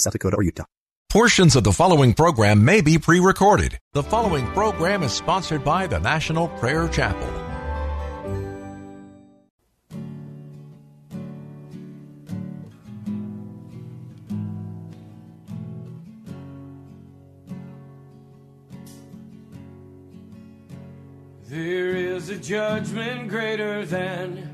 South Dakota or Utah. Portions of the following program may be pre recorded. The following program is sponsored by the National Prayer Chapel. There is a judgment greater than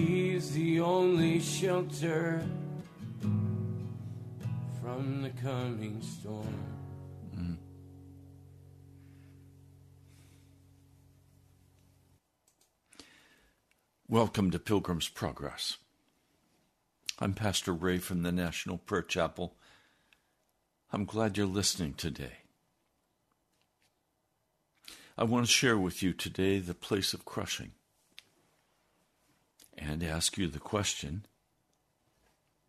He's the only shelter from the coming storm. Hmm. Welcome to Pilgrim's Progress. I'm Pastor Ray from the National Prayer Chapel. I'm glad you're listening today. I want to share with you today the place of crushing and ask you the question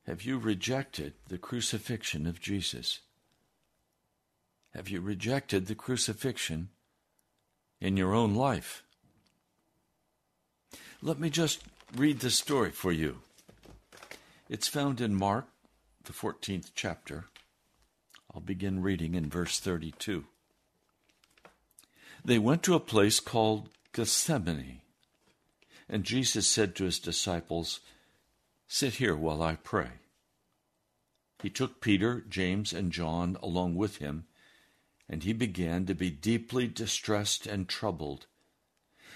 Have you rejected the crucifixion of Jesus? Have you rejected the crucifixion in your own life? Let me just read the story for you. It's found in Mark, the 14th chapter. I'll begin reading in verse 32. They went to a place called Gethsemane, and Jesus said to his disciples, Sit here while I pray. He took Peter, James, and John along with him, and he began to be deeply distressed and troubled.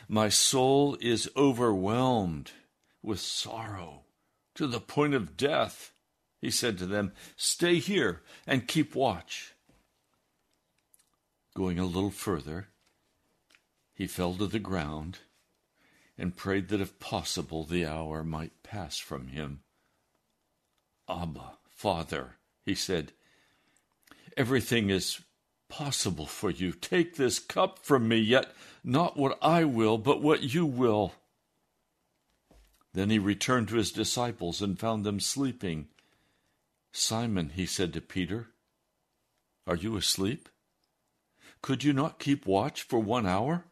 My soul is overwhelmed with sorrow to the point of death. He said to them, Stay here and keep watch. Going a little further, he fell to the ground and prayed that if possible the hour might pass from him. Abba, Father, he said, everything is possible for you. Take this cup from me, yet not what I will, but what you will. Then he returned to his disciples and found them sleeping. Simon, he said to Peter, Are you asleep? Could you not keep watch for one hour?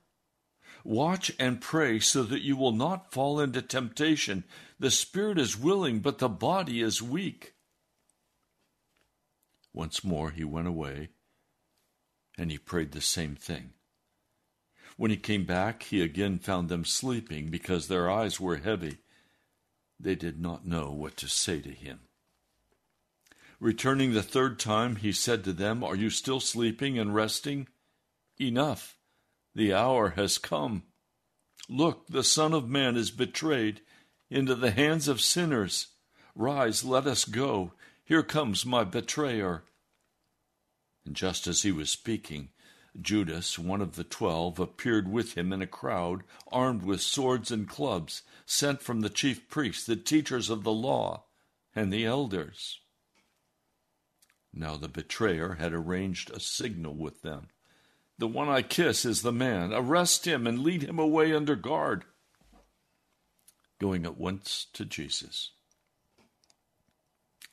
Watch and pray so that you will not fall into temptation. The spirit is willing, but the body is weak. Once more he went away and he prayed the same thing. When he came back, he again found them sleeping because their eyes were heavy. They did not know what to say to him. Returning the third time, he said to them, Are you still sleeping and resting? Enough. The hour has come. Look, the Son of Man is betrayed into the hands of sinners. Rise, let us go. Here comes my betrayer. And just as he was speaking, Judas, one of the twelve, appeared with him in a crowd, armed with swords and clubs, sent from the chief priests, the teachers of the law, and the elders. Now the betrayer had arranged a signal with them. The one I kiss is the man. Arrest him and lead him away under guard. Going at once to Jesus,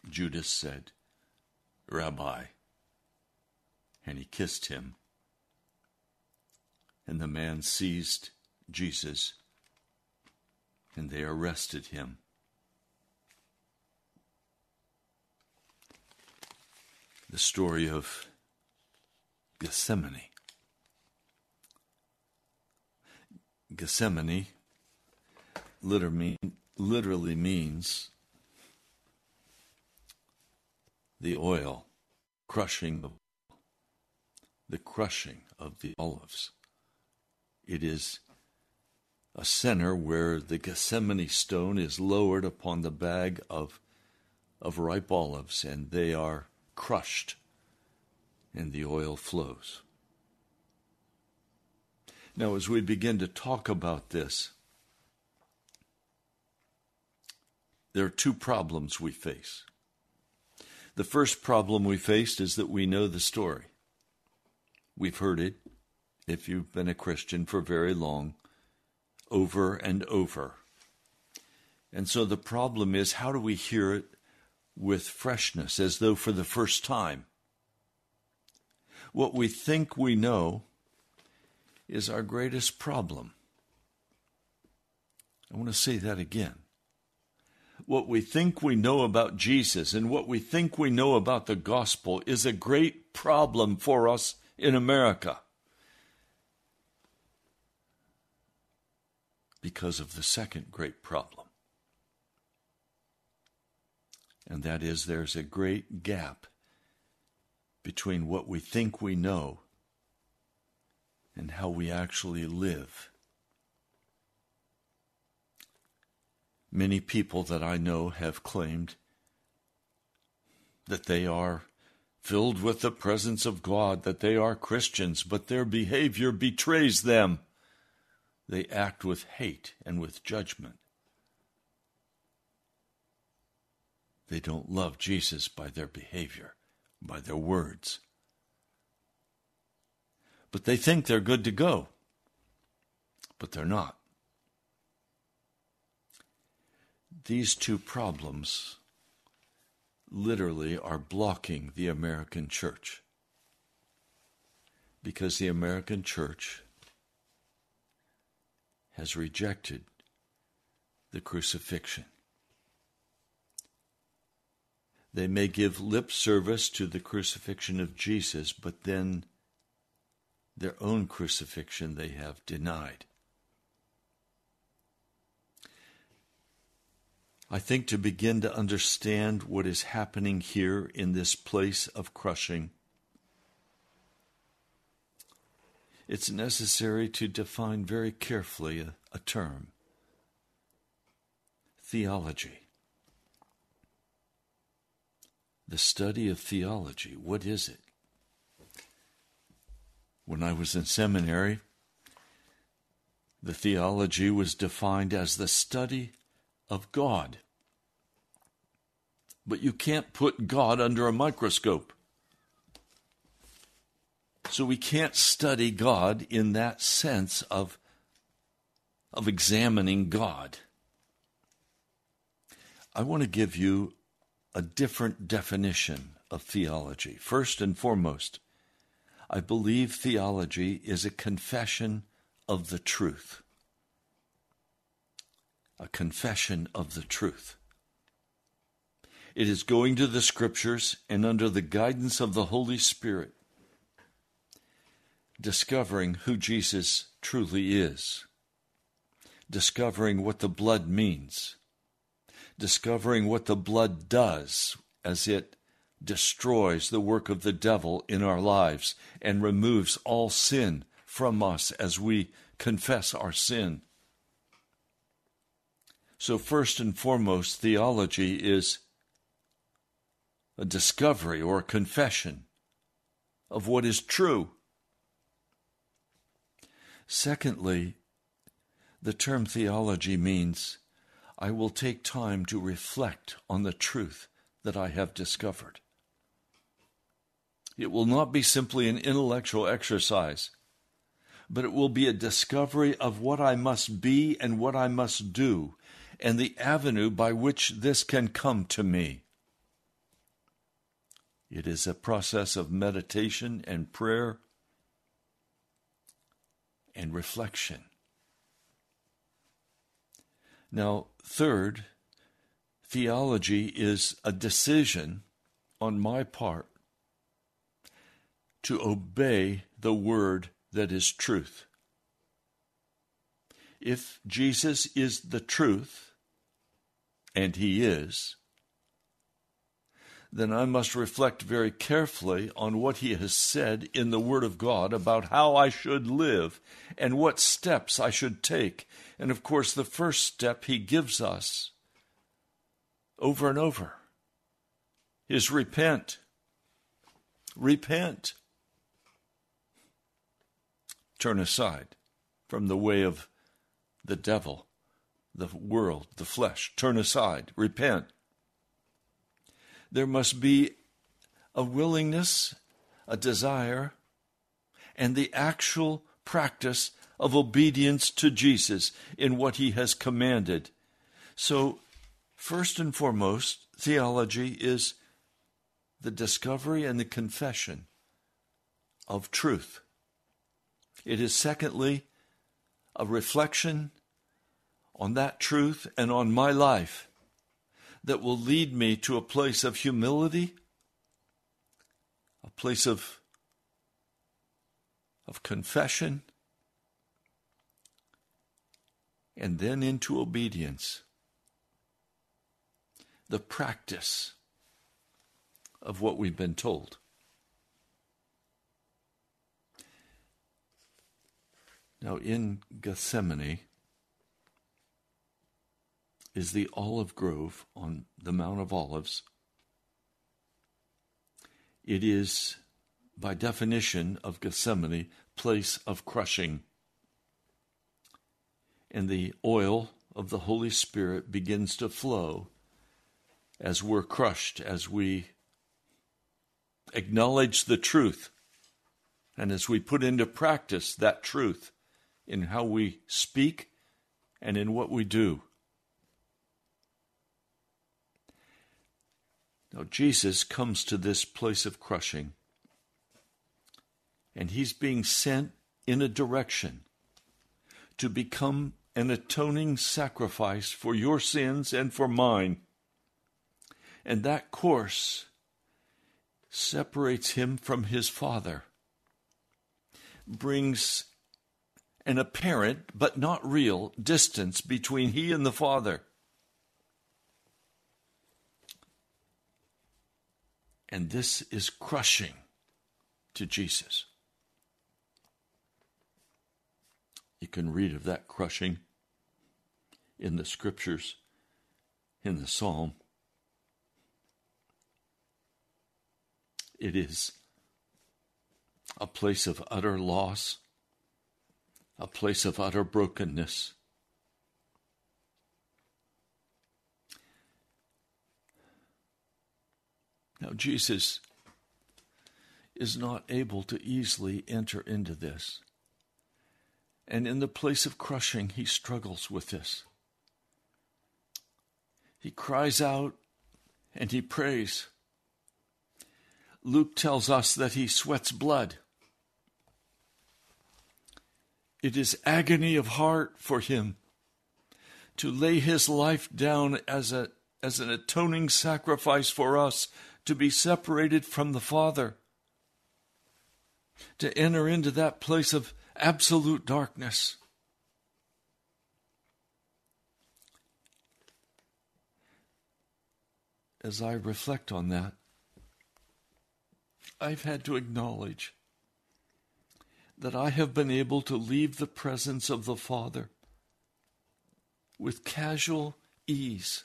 Judas said, Rabbi, and he kissed him. And the man seized Jesus, and they arrested him. The story of Gethsemane. Gethsemane literally means the oil crushing the the crushing of the olives. It is a center where the Gethsemane stone is lowered upon the bag of, of ripe olives and they are crushed and the oil flows. Now, as we begin to talk about this, there are two problems we face. The first problem we faced is that we know the story. We've heard it, if you've been a Christian for very long, over and over. And so the problem is how do we hear it with freshness, as though for the first time? What we think we know is our greatest problem. I want to say that again. What we think we know about Jesus and what we think we know about the gospel is a great problem for us in America? Because of the second great problem. And that is there's a great gap between what we think we know and how we actually live. Many people that I know have claimed that they are filled with the presence of God, that they are Christians, but their behavior betrays them. They act with hate and with judgment. They don't love Jesus by their behavior, by their words. But they think they're good to go, but they're not. These two problems literally are blocking the American church because the American church has rejected the crucifixion. They may give lip service to the crucifixion of Jesus, but then their own crucifixion they have denied. I think to begin to understand what is happening here in this place of crushing, it's necessary to define very carefully a, a term theology. The study of theology. What is it? When I was in seminary, the theology was defined as the study of God. But you can't put God under a microscope. So we can't study God in that sense of, of examining God. I want to give you a different definition of theology. First and foremost, I believe theology is a confession of the truth a confession of the truth. It is going to the scriptures and under the guidance of the Holy Spirit, discovering who Jesus truly is, discovering what the blood means, discovering what the blood does as it destroys the work of the devil in our lives and removes all sin from us as we confess our sin so, first and foremost, theology is a discovery or a confession of what is true. Secondly, the term theology means I will take time to reflect on the truth that I have discovered. It will not be simply an intellectual exercise, but it will be a discovery of what I must be and what I must do and the avenue by which this can come to me. It is a process of meditation and prayer and reflection. Now, third, theology is a decision on my part to obey the word that is truth. If Jesus is the truth, and He is, then I must reflect very carefully on what He has said in the Word of God about how I should live and what steps I should take. And of course, the first step He gives us over and over is repent. Repent. Turn aside from the way of the devil the world, the flesh. Turn aside, repent. There must be a willingness, a desire, and the actual practice of obedience to Jesus in what he has commanded. So, first and foremost, theology is the discovery and the confession of truth. It is, secondly, a reflection on that truth and on my life that will lead me to a place of humility, a place of of confession, and then into obedience. The practice of what we've been told. Now, in Gethsemane is the olive grove on the Mount of Olives. It is, by definition of Gethsemane, place of crushing. And the oil of the Holy Spirit begins to flow as we're crushed, as we acknowledge the truth, and as we put into practice that truth in how we speak and in what we do. Now, Jesus comes to this place of crushing, and he's being sent in a direction to become an atoning sacrifice for your sins and for mine. And that course separates him from his Father, brings an apparent but not real distance between he and the Father. And this is crushing to Jesus. You can read of that crushing in the scriptures, in the psalm. It is a place of utter loss, a place of utter brokenness. Now, Jesus is not able to easily enter into this. And in the place of crushing, he struggles with this. He cries out and he prays. Luke tells us that he sweats blood. It is agony of heart for him to lay his life down as, a, as an atoning sacrifice for us, to be separated from the Father, to enter into that place of absolute darkness. As I reflect on that, I've had to acknowledge that I have been able to leave the presence of the Father with casual ease.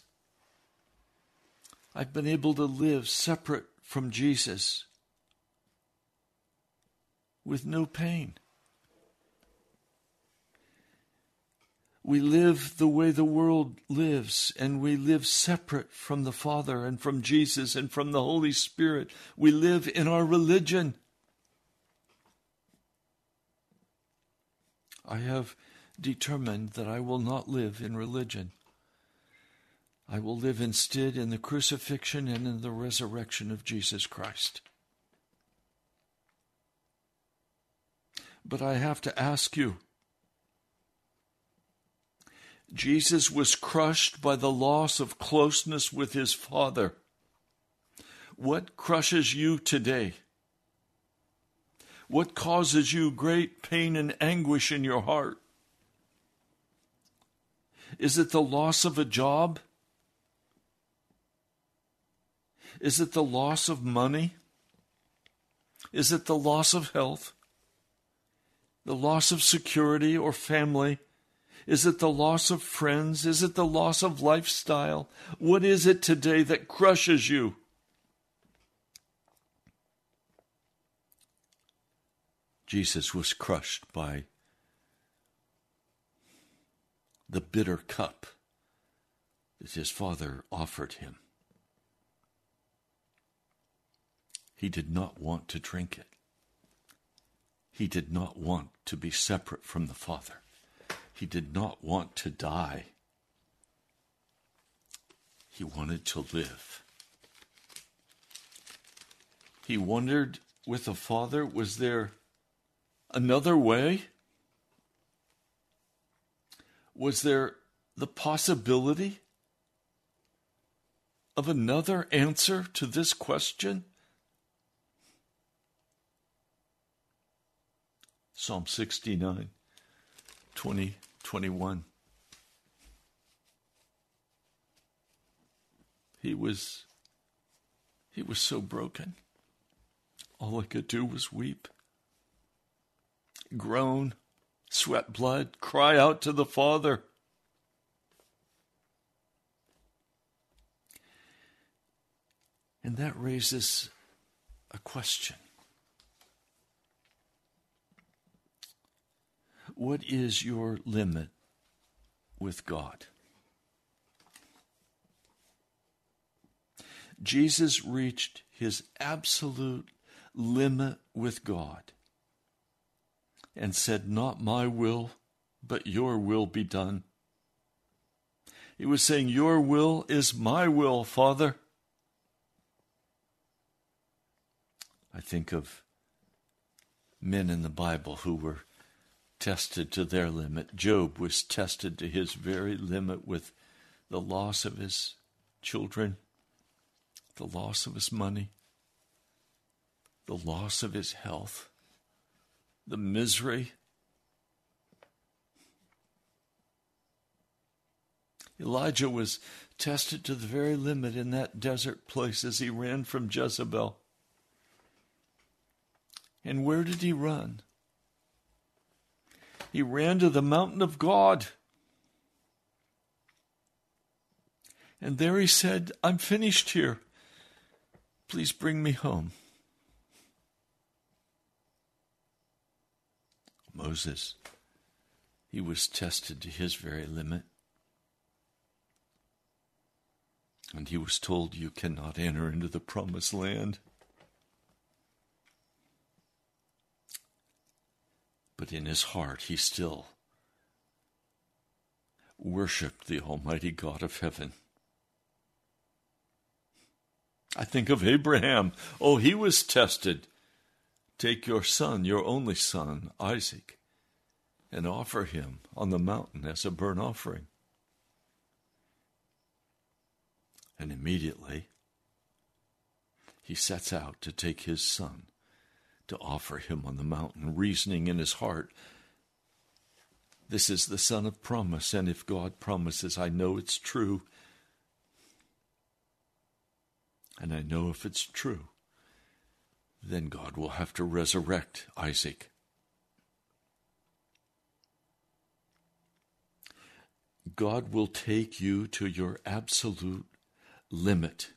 I've been able to live separate from Jesus with no pain. We live the way the world lives, and we live separate from the Father and from Jesus and from the Holy Spirit. We live in our religion. I have determined that I will not live in religion. I will live instead in the crucifixion and in the resurrection of Jesus Christ. But I have to ask you Jesus was crushed by the loss of closeness with his Father. What crushes you today? What causes you great pain and anguish in your heart? Is it the loss of a job? Is it the loss of money? Is it the loss of health? The loss of security or family? Is it the loss of friends? Is it the loss of lifestyle? What is it today that crushes you? Jesus was crushed by the bitter cup that his father offered him. He did not want to drink it. He did not want to be separate from the Father. He did not want to die. He wanted to live. He wondered with the Father, was there another way? Was there the possibility of another answer to this question? Psalm 69, 20, 21. He was he was so broken. All I could do was weep, groan, sweat blood, cry out to the Father. And that raises a question. What is your limit with God? Jesus reached his absolute limit with God and said, Not my will, but your will be done. He was saying, Your will is my will, Father. I think of men in the Bible who were tested to their limit. Job was tested to his very limit with the loss of his children, the loss of his money, the loss of his health, the misery. Elijah was tested to the very limit in that desert place as he ran from Jezebel. And where did he run? He ran to the mountain of God. And there he said, I'm finished here. Please bring me home. Moses, he was tested to his very limit. And he was told, You cannot enter into the promised land. But in his heart, he still worshiped the Almighty God of heaven. I think of Abraham. Oh, he was tested. Take your son, your only son, Isaac, and offer him on the mountain as a burnt offering. And immediately he sets out to take his son to offer him on the mountain, reasoning in his heart, This is the son of promise, and if God promises, I know it's true. And I know if it's true, then God will have to resurrect Isaac. God will take you to your absolute limit.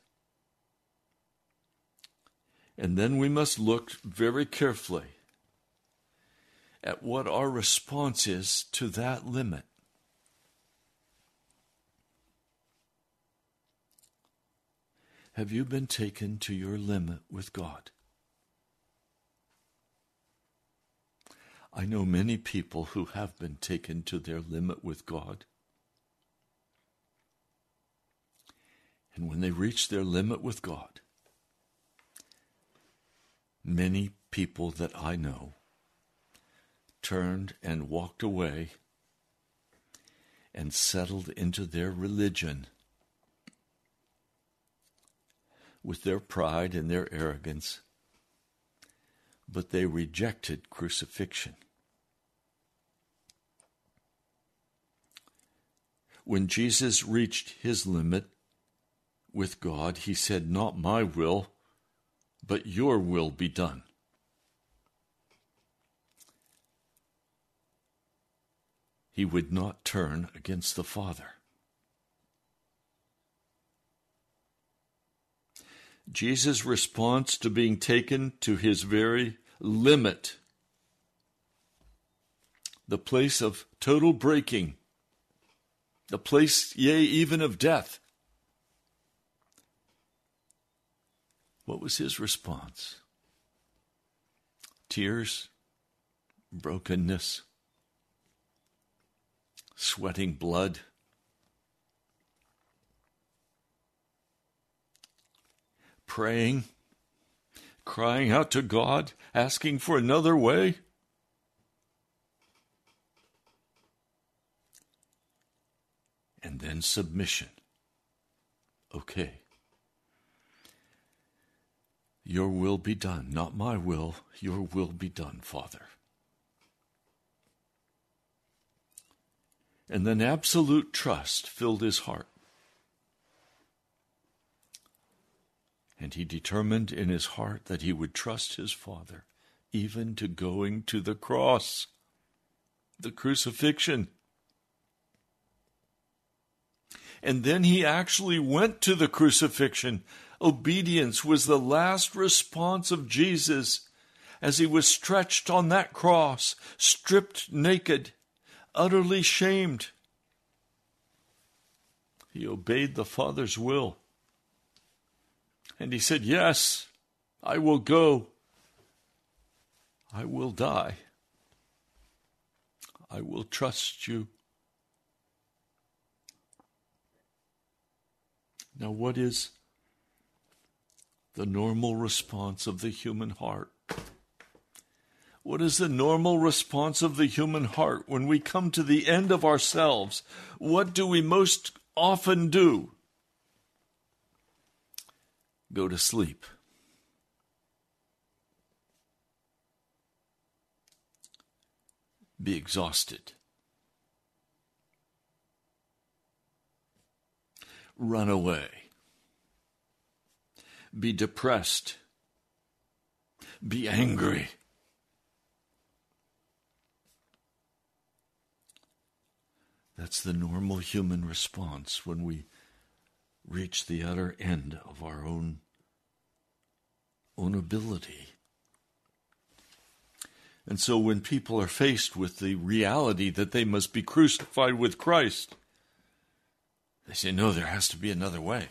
And then we must look very carefully at what our response is to that limit. Have you been taken to your limit with God? I know many people who have been taken to their limit with God. And when they reach their limit with God, Many people that I know turned and walked away and settled into their religion with their pride and their arrogance, but they rejected crucifixion. When Jesus reached his limit with God, he said, Not my will but your will be done. He would not turn against the Father. Jesus' response to being taken to his very limit, the place of total breaking, the place, yea, even of death, What was his response? Tears, brokenness, sweating blood. Praying, crying out to God, asking for another way. and then submission. Okay. Your will be done, not my will, your will be done, Father. And then absolute trust filled his heart. And he determined in his heart that he would trust his Father, even to going to the cross, the crucifixion. And then he actually went to the crucifixion. Obedience was the last response of Jesus as he was stretched on that cross, stripped naked, utterly shamed. He obeyed the Father's will. And he said, Yes, I will go. I will die. I will trust you. Now, what is the normal response of the human heart? What is the normal response of the human heart when we come to the end of ourselves? What do we most often do? Go to sleep. Be exhausted. Run away. Be depressed. Be angry That's the normal human response when we reach the utter end of our own, own ability. And so when people are faced with the reality that they must be crucified with Christ, they say, no, there has to be another way.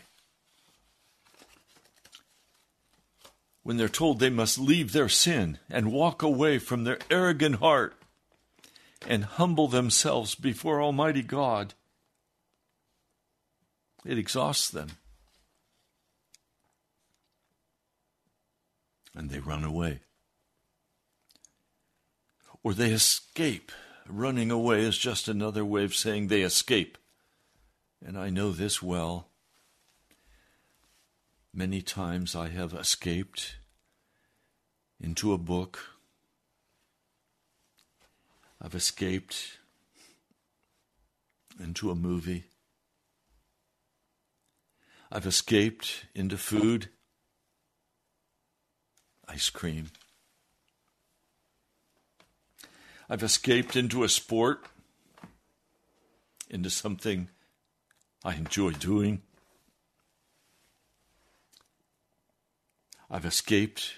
When they're told they must leave their sin and walk away from their arrogant heart and humble themselves before Almighty God, it exhausts them. And they run away. Or they escape. Running away is just another way of saying they escape. And I know this well. Many times I have escaped into a book I've escaped into a movie. I've escaped into food, ice cream. I've escaped into a sport, into something I enjoy doing. I've escaped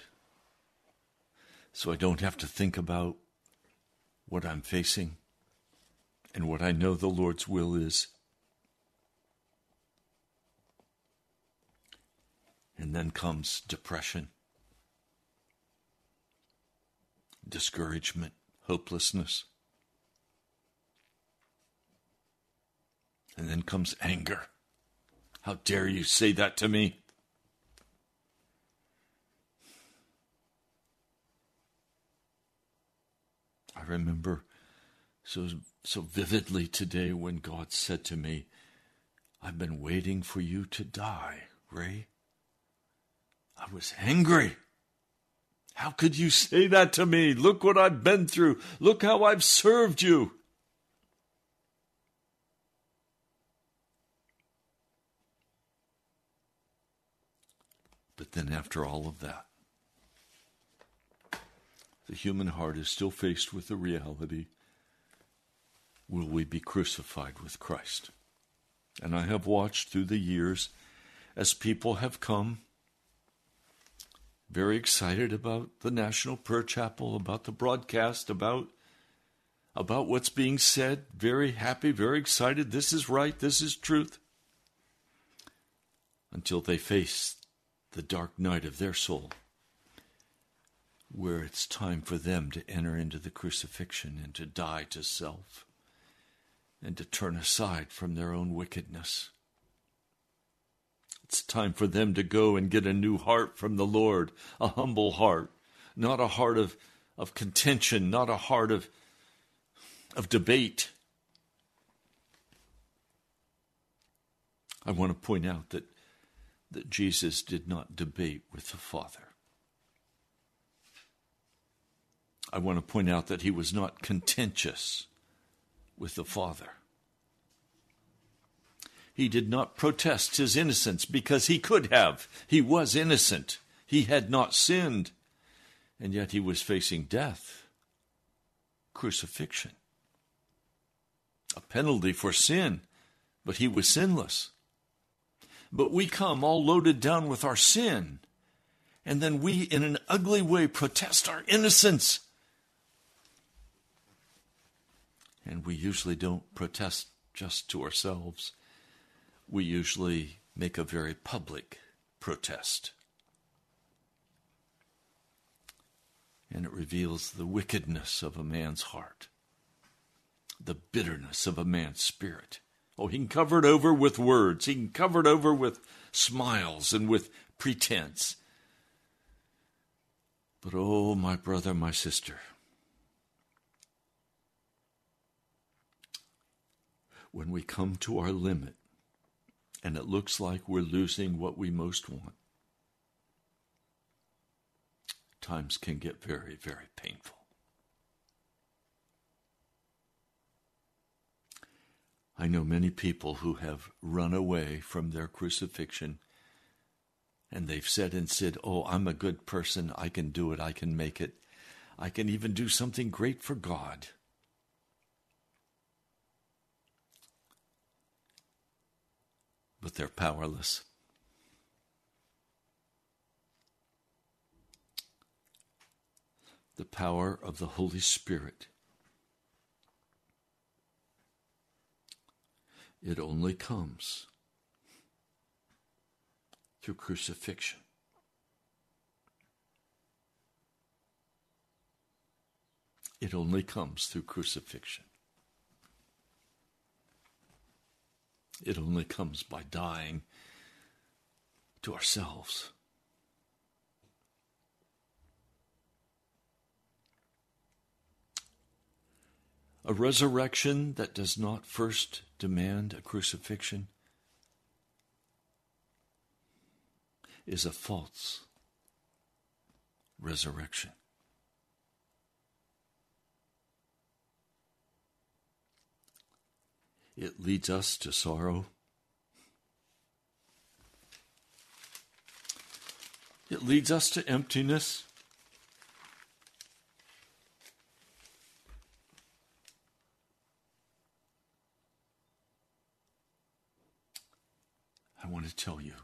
so I don't have to think about what I'm facing and what I know the Lord's will is. And then comes depression, discouragement, hopelessness. And then comes anger. How dare you say that to me? I remember so so vividly today when God said to me, I've been waiting for you to die, Ray. I was angry. How could you say that to me? Look what I've been through. Look how I've served you. Then, after all of that, the human heart is still faced with the reality will we be crucified with Christ? And I have watched through the years as people have come very excited about the National Prayer Chapel, about the broadcast, about about what's being said, very happy, very excited. This is right, this is truth. Until they face the dark night of their soul where it's time for them to enter into the crucifixion and to die to self and to turn aside from their own wickedness. It's time for them to go and get a new heart from the Lord, a humble heart, not a heart of, of contention, not a heart of, of debate. I want to point out that, that Jesus did not debate with the Father. I want to point out that he was not contentious with the Father. He did not protest his innocence because he could have. He was innocent. He had not sinned. And yet he was facing death, crucifixion, a penalty for sin, but he was sinless. But we come all loaded down with our sin, and then we, in an ugly way, protest our innocence. And we usually don't protest just to ourselves we usually make a very public protest. And it reveals the wickedness of a man's heart, the bitterness of a man's spirit. Oh, he can cover it over with words, he can cover it over with smiles and with pretense. But oh, my brother, my sister, when we come to our limit, and it looks like we're losing what we most want. Times can get very, very painful. I know many people who have run away from their crucifixion and they've said and said, Oh, I'm a good person. I can do it. I can make it. I can even do something great for God. but they're powerless. The power of the Holy Spirit. It only comes through crucifixion. It only comes through crucifixion. It only comes by dying to ourselves. A resurrection that does not first demand a crucifixion is a false resurrection. It leads us to sorrow. It leads us to emptiness. I want to tell you.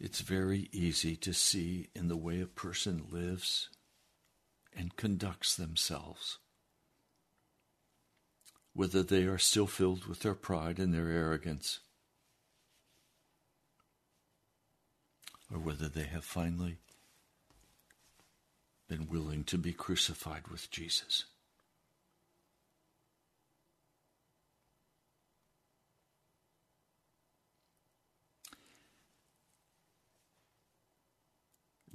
It's very easy to see in the way a person lives and conducts themselves. Whether they are still filled with their pride and their arrogance, or whether they have finally been willing to be crucified with Jesus.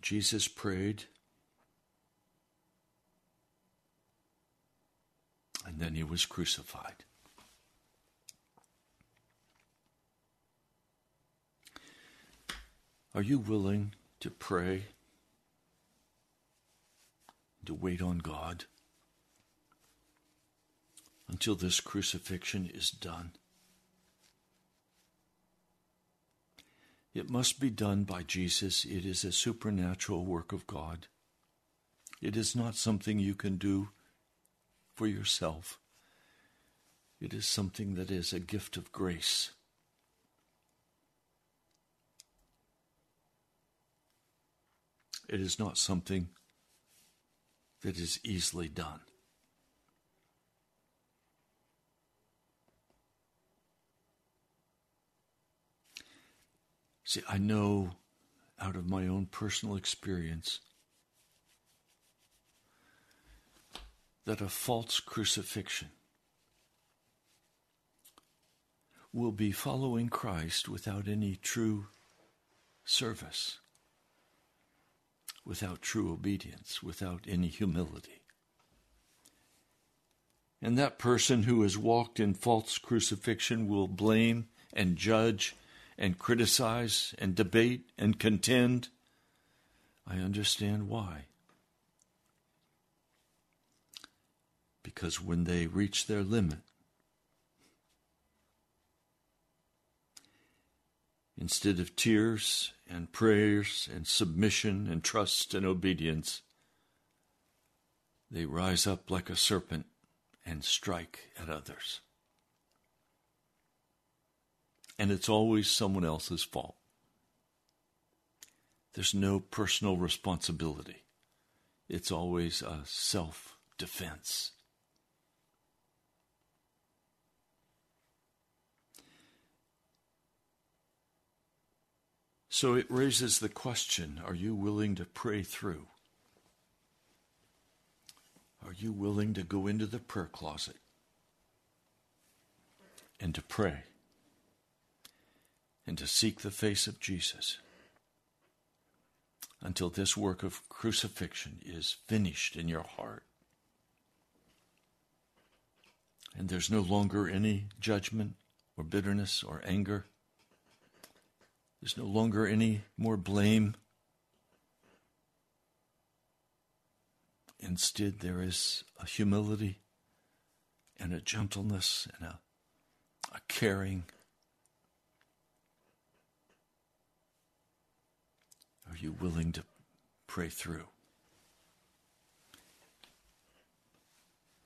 Jesus prayed and then he was crucified. Are you willing to pray, to wait on God until this crucifixion is done? It must be done by Jesus. It is a supernatural work of God. It is not something you can do for yourself. It is something that is a gift of grace. It is not something that is easily done. See, I know out of my own personal experience that a false crucifixion will be following Christ without any true service, without true obedience, without any humility. And that person who has walked in false crucifixion will blame and judge and criticize and debate and contend. I understand why. Because when they reach their limit, instead of tears and prayers and submission and trust and obedience, they rise up like a serpent and strike at others. And it's always someone else's fault. There's no personal responsibility. It's always a self defense. So it raises the question are you willing to pray through? Are you willing to go into the prayer closet and to pray and to seek the face of Jesus until this work of crucifixion is finished in your heart? And there's no longer any judgment or bitterness or anger. There's no longer any more blame Instead, there is a humility and a gentleness and a, a caring. You willing to pray through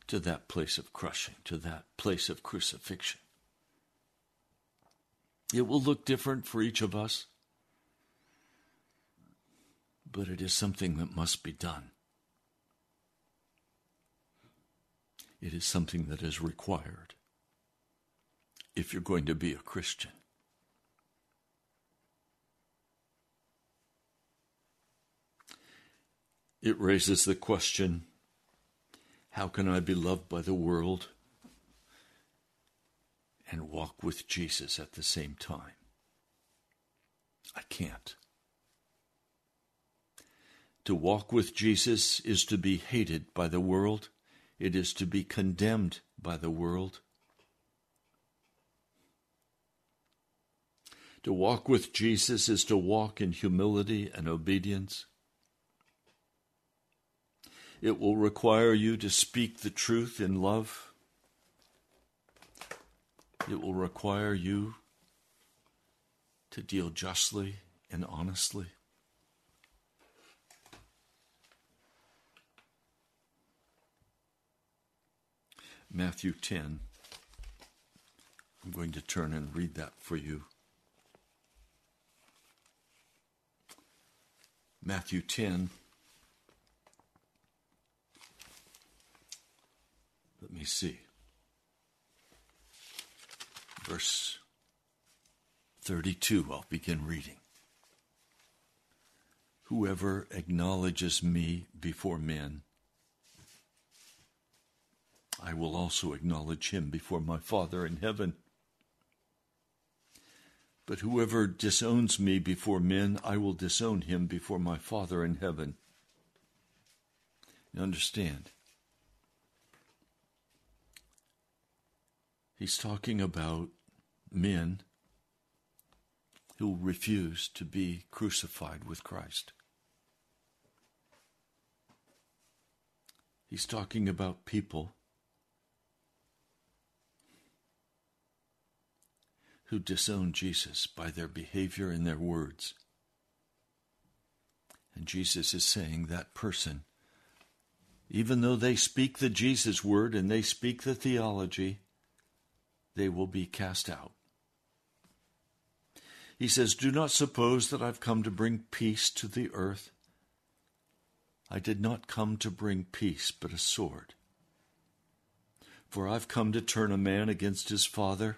to that place of crushing, to that place of crucifixion? It will look different for each of us, but it is something that must be done. It is something that is required if you're going to be a Christian. It raises the question how can I be loved by the world and walk with Jesus at the same time? I can't. To walk with Jesus is to be hated by the world it is to be condemned by the world. To walk with Jesus is to walk in humility and obedience. It will require you to speak the truth in love. It will require you to deal justly and honestly. Matthew 10. I'm going to turn and read that for you. Matthew 10. Let me see. Verse 32, I'll begin reading. Whoever acknowledges me before men, I will also acknowledge him before my Father in heaven. But whoever disowns me before men, I will disown him before my Father in heaven. You understand? He's talking about men who refuse to be crucified with Christ. He's talking about people who disown Jesus by their behavior and their words. And Jesus is saying that person, even though they speak the Jesus word and they speak the theology, they will be cast out. He says, Do not suppose that I've come to bring peace to the earth. I did not come to bring peace, but a sword. For I've come to turn a man against his father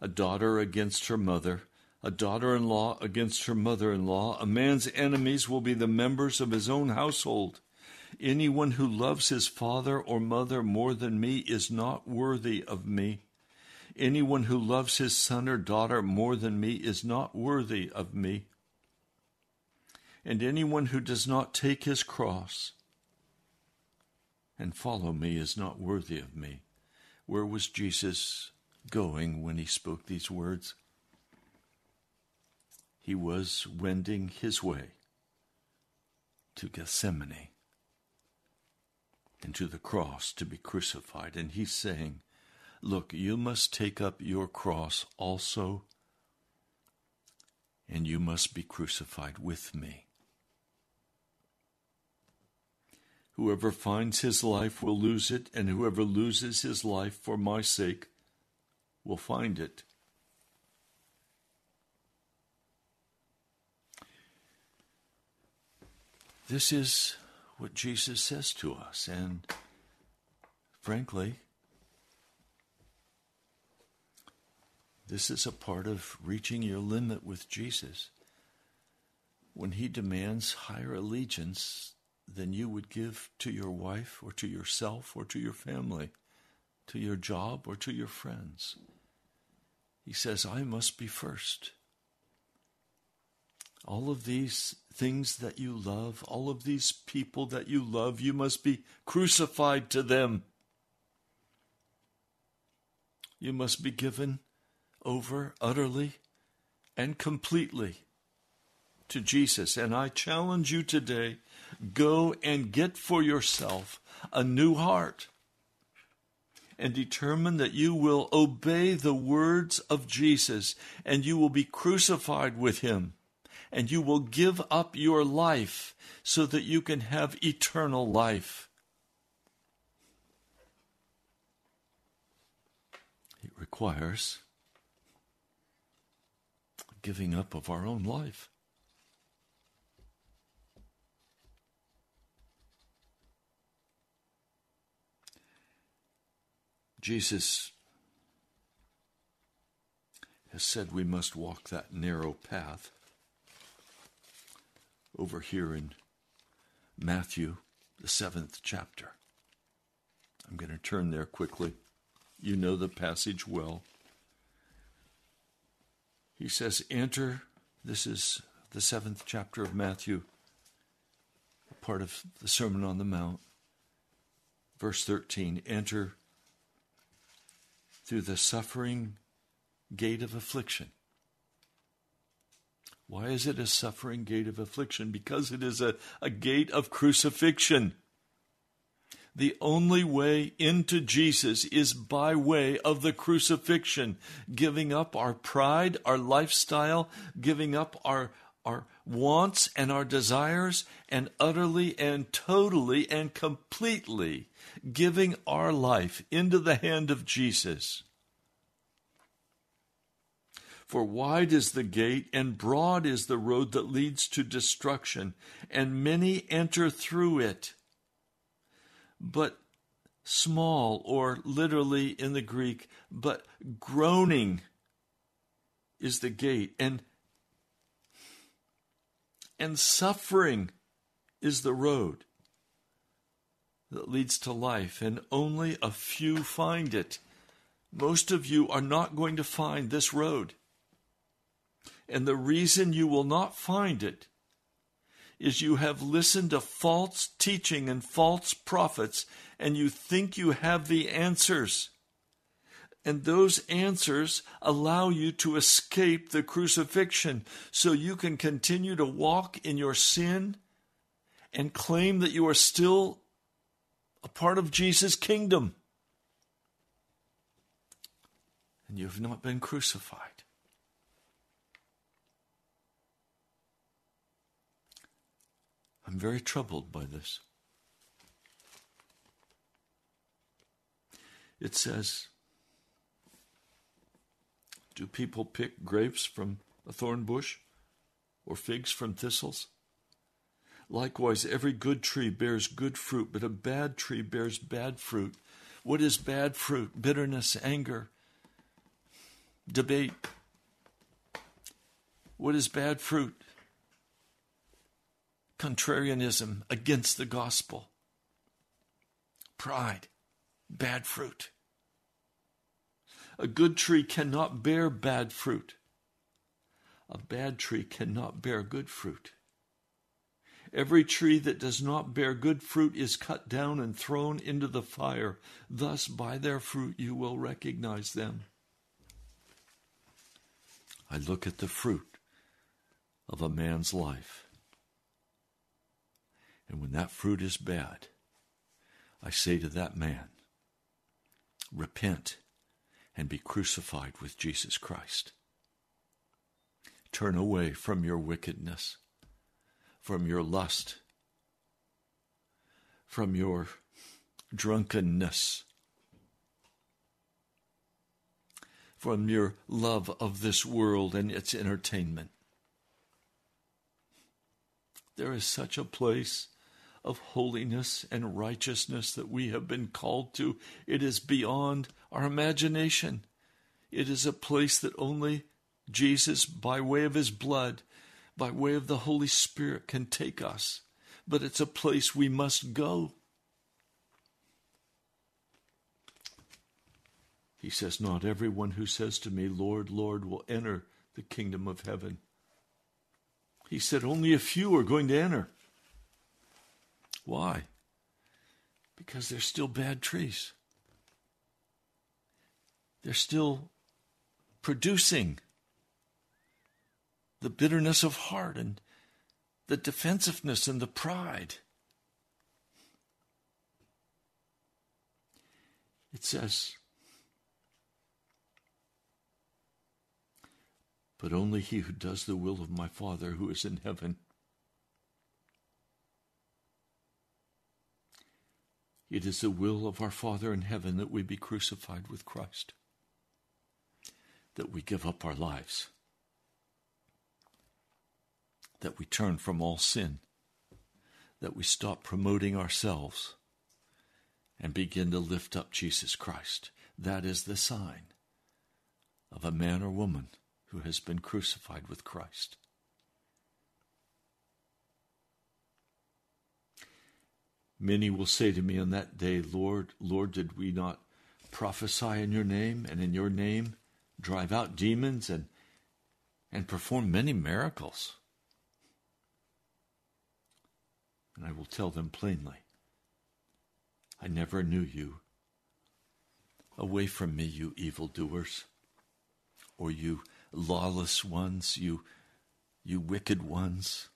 a daughter against her mother, a daughter in law against her mother in law. A man's enemies will be the members of his own household. Anyone who loves his father or mother more than me is not worthy of me. Anyone who loves his son or daughter more than me is not worthy of me. And anyone who does not take his cross and follow me is not worthy of me. Where was Jesus going when he spoke these words. He was wending his way to Gethsemane. and to the cross to be crucified. And he's saying, Look, you must take up your cross also, and you must be crucified with me. Whoever finds his life will lose it, and whoever loses his life for my sake will find it. This is what Jesus says to us, and frankly, this is a part of reaching your limit with Jesus. When he demands higher allegiance than you would give to your wife or to yourself or to your family, to your job or to your friends. He says, I must be first. All of these things that you love, all of these people that you love, you must be crucified to them. You must be given over utterly and completely to Jesus. And I challenge you today go and get for yourself a new heart and determine that you will obey the words of Jesus and you will be crucified with him and you will give up your life so that you can have eternal life. It requires giving up of our own life. Jesus has said we must walk that narrow path over here in Matthew, the seventh chapter. I'm going to turn there quickly. You know the passage well. He says, Enter, this is the seventh chapter of Matthew, part of the Sermon on the Mount. Verse 13 Enter through the suffering gate of affliction. Why is it a suffering gate of affliction? Because it is a, a gate of crucifixion. The only way into Jesus is by way of the crucifixion, giving up our pride, our lifestyle, giving up our, our wants and our desires, and utterly and totally and completely giving our life into the hand of Jesus. For wide is the gate and broad is the road that leads to destruction, and many enter through it. But small, or literally in the Greek, but groaning is the gate, and and suffering is the road that leads to life, and only a few find it. Most of you are not going to find this road. And the reason you will not find it is you have listened to false teaching and false prophets, and you think you have the answers. And those answers allow you to escape the crucifixion so you can continue to walk in your sin and claim that you are still a part of Jesus' kingdom. And you have not been crucified. I'm very troubled by this. It says, Do people pick grapes from a thorn bush or figs from thistles? Likewise, every good tree bears good fruit, but a bad tree bears bad fruit. What is bad fruit? Bitterness, anger, debate. What is bad fruit? Contrarianism against the gospel, pride, bad fruit. A good tree cannot bear bad fruit. A bad tree cannot bear good fruit. Every tree that does not bear good fruit is cut down and thrown into the fire. Thus, by their fruit, you will recognize them. I look at the fruit of a man's life. And when that fruit is bad, I say to that man, repent and be crucified with Jesus Christ. Turn away from your wickedness, from your lust, from your drunkenness, from your love of this world and its entertainment. There is such a place of holiness and righteousness that we have been called to. It is beyond our imagination. It is a place that only Jesus, by way of his blood, by way of the Holy Spirit, can take us. But it's a place we must go. He says, Not everyone who says to me, Lord, Lord, will enter the kingdom of heaven. He said, Only a few are going to enter. Why? Because they're still bad trees. They're still producing the bitterness of heart and the defensiveness and the pride. It says, but only he who does the will of my Father who is in heaven. It is the will of our Father in heaven that we be crucified with Christ, that we give up our lives, that we turn from all sin, that we stop promoting ourselves and begin to lift up Jesus Christ. That is the sign of a man or woman who has been crucified with Christ. Many will say to me on that day, Lord, Lord, did we not prophesy in your name and in your name drive out demons and, and perform many miracles? And I will tell them plainly, I never knew you. Away from me, you evildoers, or you lawless ones, you, you wicked ones.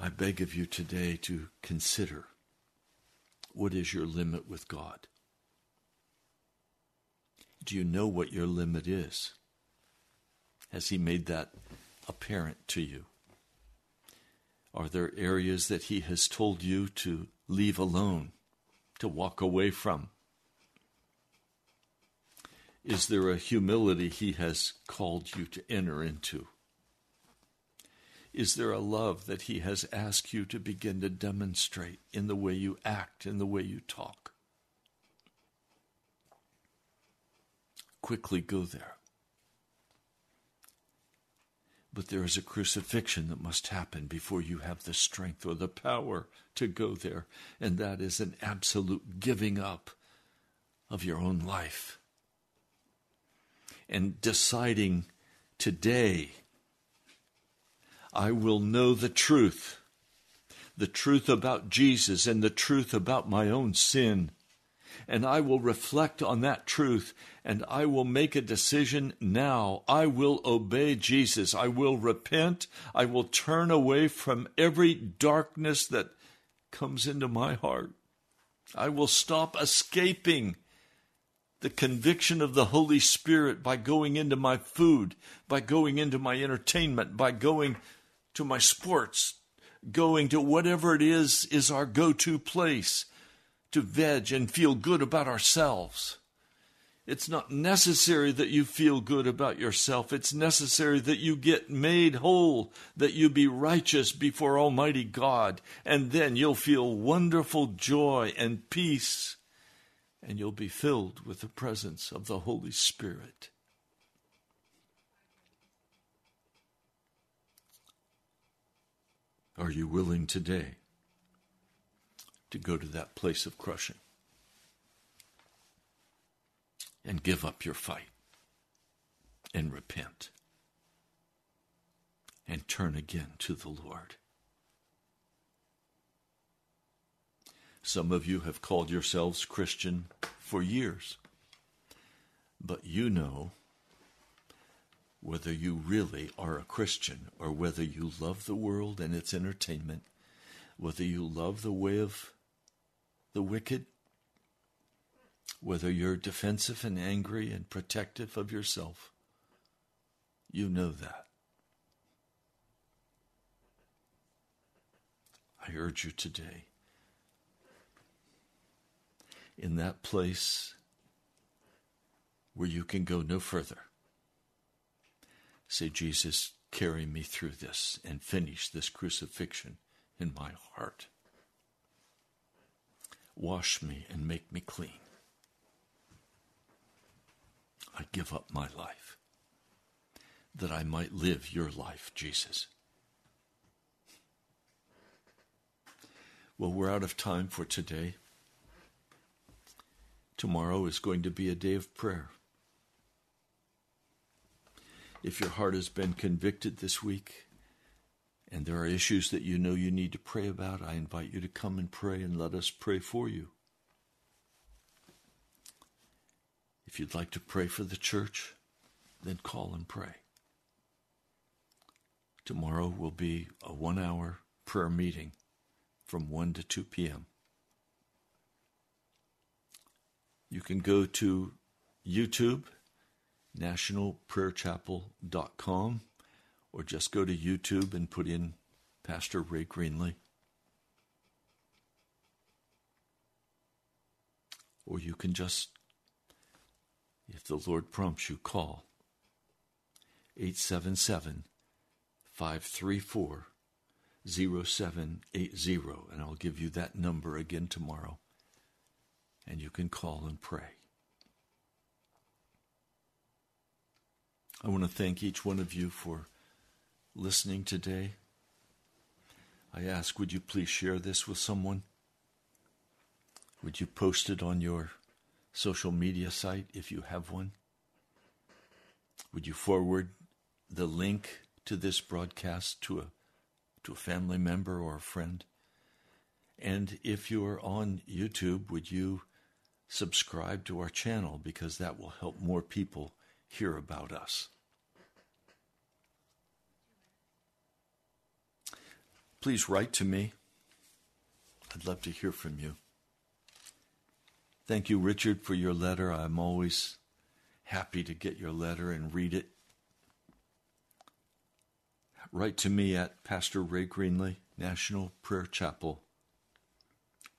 I beg of you today to consider what is your limit with God? Do you know what your limit is? Has He made that apparent to you? Are there areas that He has told you to leave alone, to walk away from? Is there a humility He has called you to enter into? Is there a love that He has asked you to begin to demonstrate in the way you act, in the way you talk? Quickly go there. But there is a crucifixion that must happen before you have the strength or the power to go there, and that is an absolute giving up of your own life and deciding today I will know the truth, the truth about Jesus and the truth about my own sin. And I will reflect on that truth and I will make a decision now. I will obey Jesus. I will repent. I will turn away from every darkness that comes into my heart. I will stop escaping the conviction of the Holy Spirit by going into my food, by going into my entertainment, by going to my sports, going to whatever it is is our go to place to veg and feel good about ourselves. It's not necessary that you feel good about yourself. It's necessary that you get made whole, that you be righteous before Almighty God, and then you'll feel wonderful joy and peace, and you'll be filled with the presence of the Holy Spirit. Are you willing today to go to that place of crushing and give up your fight and repent and turn again to the Lord? Some of you have called yourselves Christian for years, but you know whether you really are a Christian or whether you love the world and its entertainment, whether you love the way of the wicked, whether you're defensive and angry and protective of yourself, you know that. I urge you today, in that place where you can go no further, say, Jesus, carry me through this and finish this crucifixion in my heart. Wash me and make me clean. I give up my life that I might live your life, Jesus. Well, we're out of time for today. Tomorrow is going to be a day of prayer. If your heart has been convicted this week and there are issues that you know you need to pray about, I invite you to come and pray and let us pray for you. If you'd like to pray for the church, then call and pray. Tomorrow will be a one hour prayer meeting from 1 to 2 p.m. You can go to YouTube, nationalprayerchapel.com, or just go to YouTube and put in Pastor Ray Greenley. Or you can just, if the Lord prompts you, call 877 534 0780, and I'll give you that number again tomorrow, and you can call and pray. I want to thank each one of you for listening today. I ask, would you please share this with someone? Would you post it on your social media site if you have one? Would you forward the link to this broadcast to a to a family member or a friend? And if you're on YouTube, would you subscribe to our channel because that will help more people hear about us? Please write to me. I'd love to hear from you. Thank you, Richard, for your letter. I'm always happy to get your letter and read it write to me at Pastor Ray Greenley, National Prayer Chapel,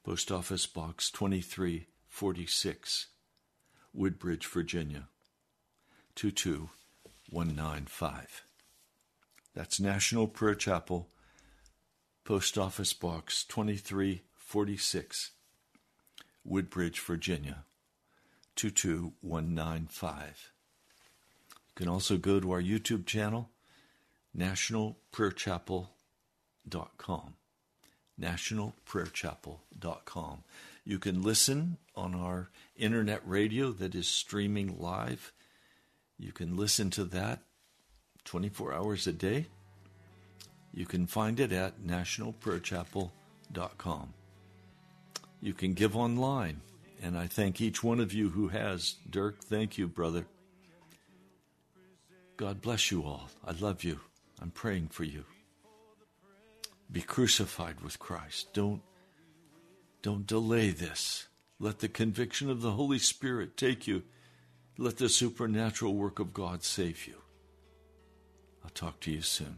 Post Office Box 2346, Woodbridge, Virginia 22195. That's National Prayer Chapel, Post Office Box 2346, Woodbridge, Virginia 22195. You can also go to our YouTube channel nationalprayerchapel.com. Nationalprayerchapel.com. You can listen on our internet radio that is streaming live. You can listen to that 24 hours a day. You can find it at nationalprayerchapel.com. You can give online, and I thank each one of you who has. Dirk, thank you, brother. God bless you all. I love you. I'm praying for you. Be crucified with Christ. Don't, don't delay this. Let the conviction of the Holy Spirit take you. Let the supernatural work of God save you. I'll talk to you soon.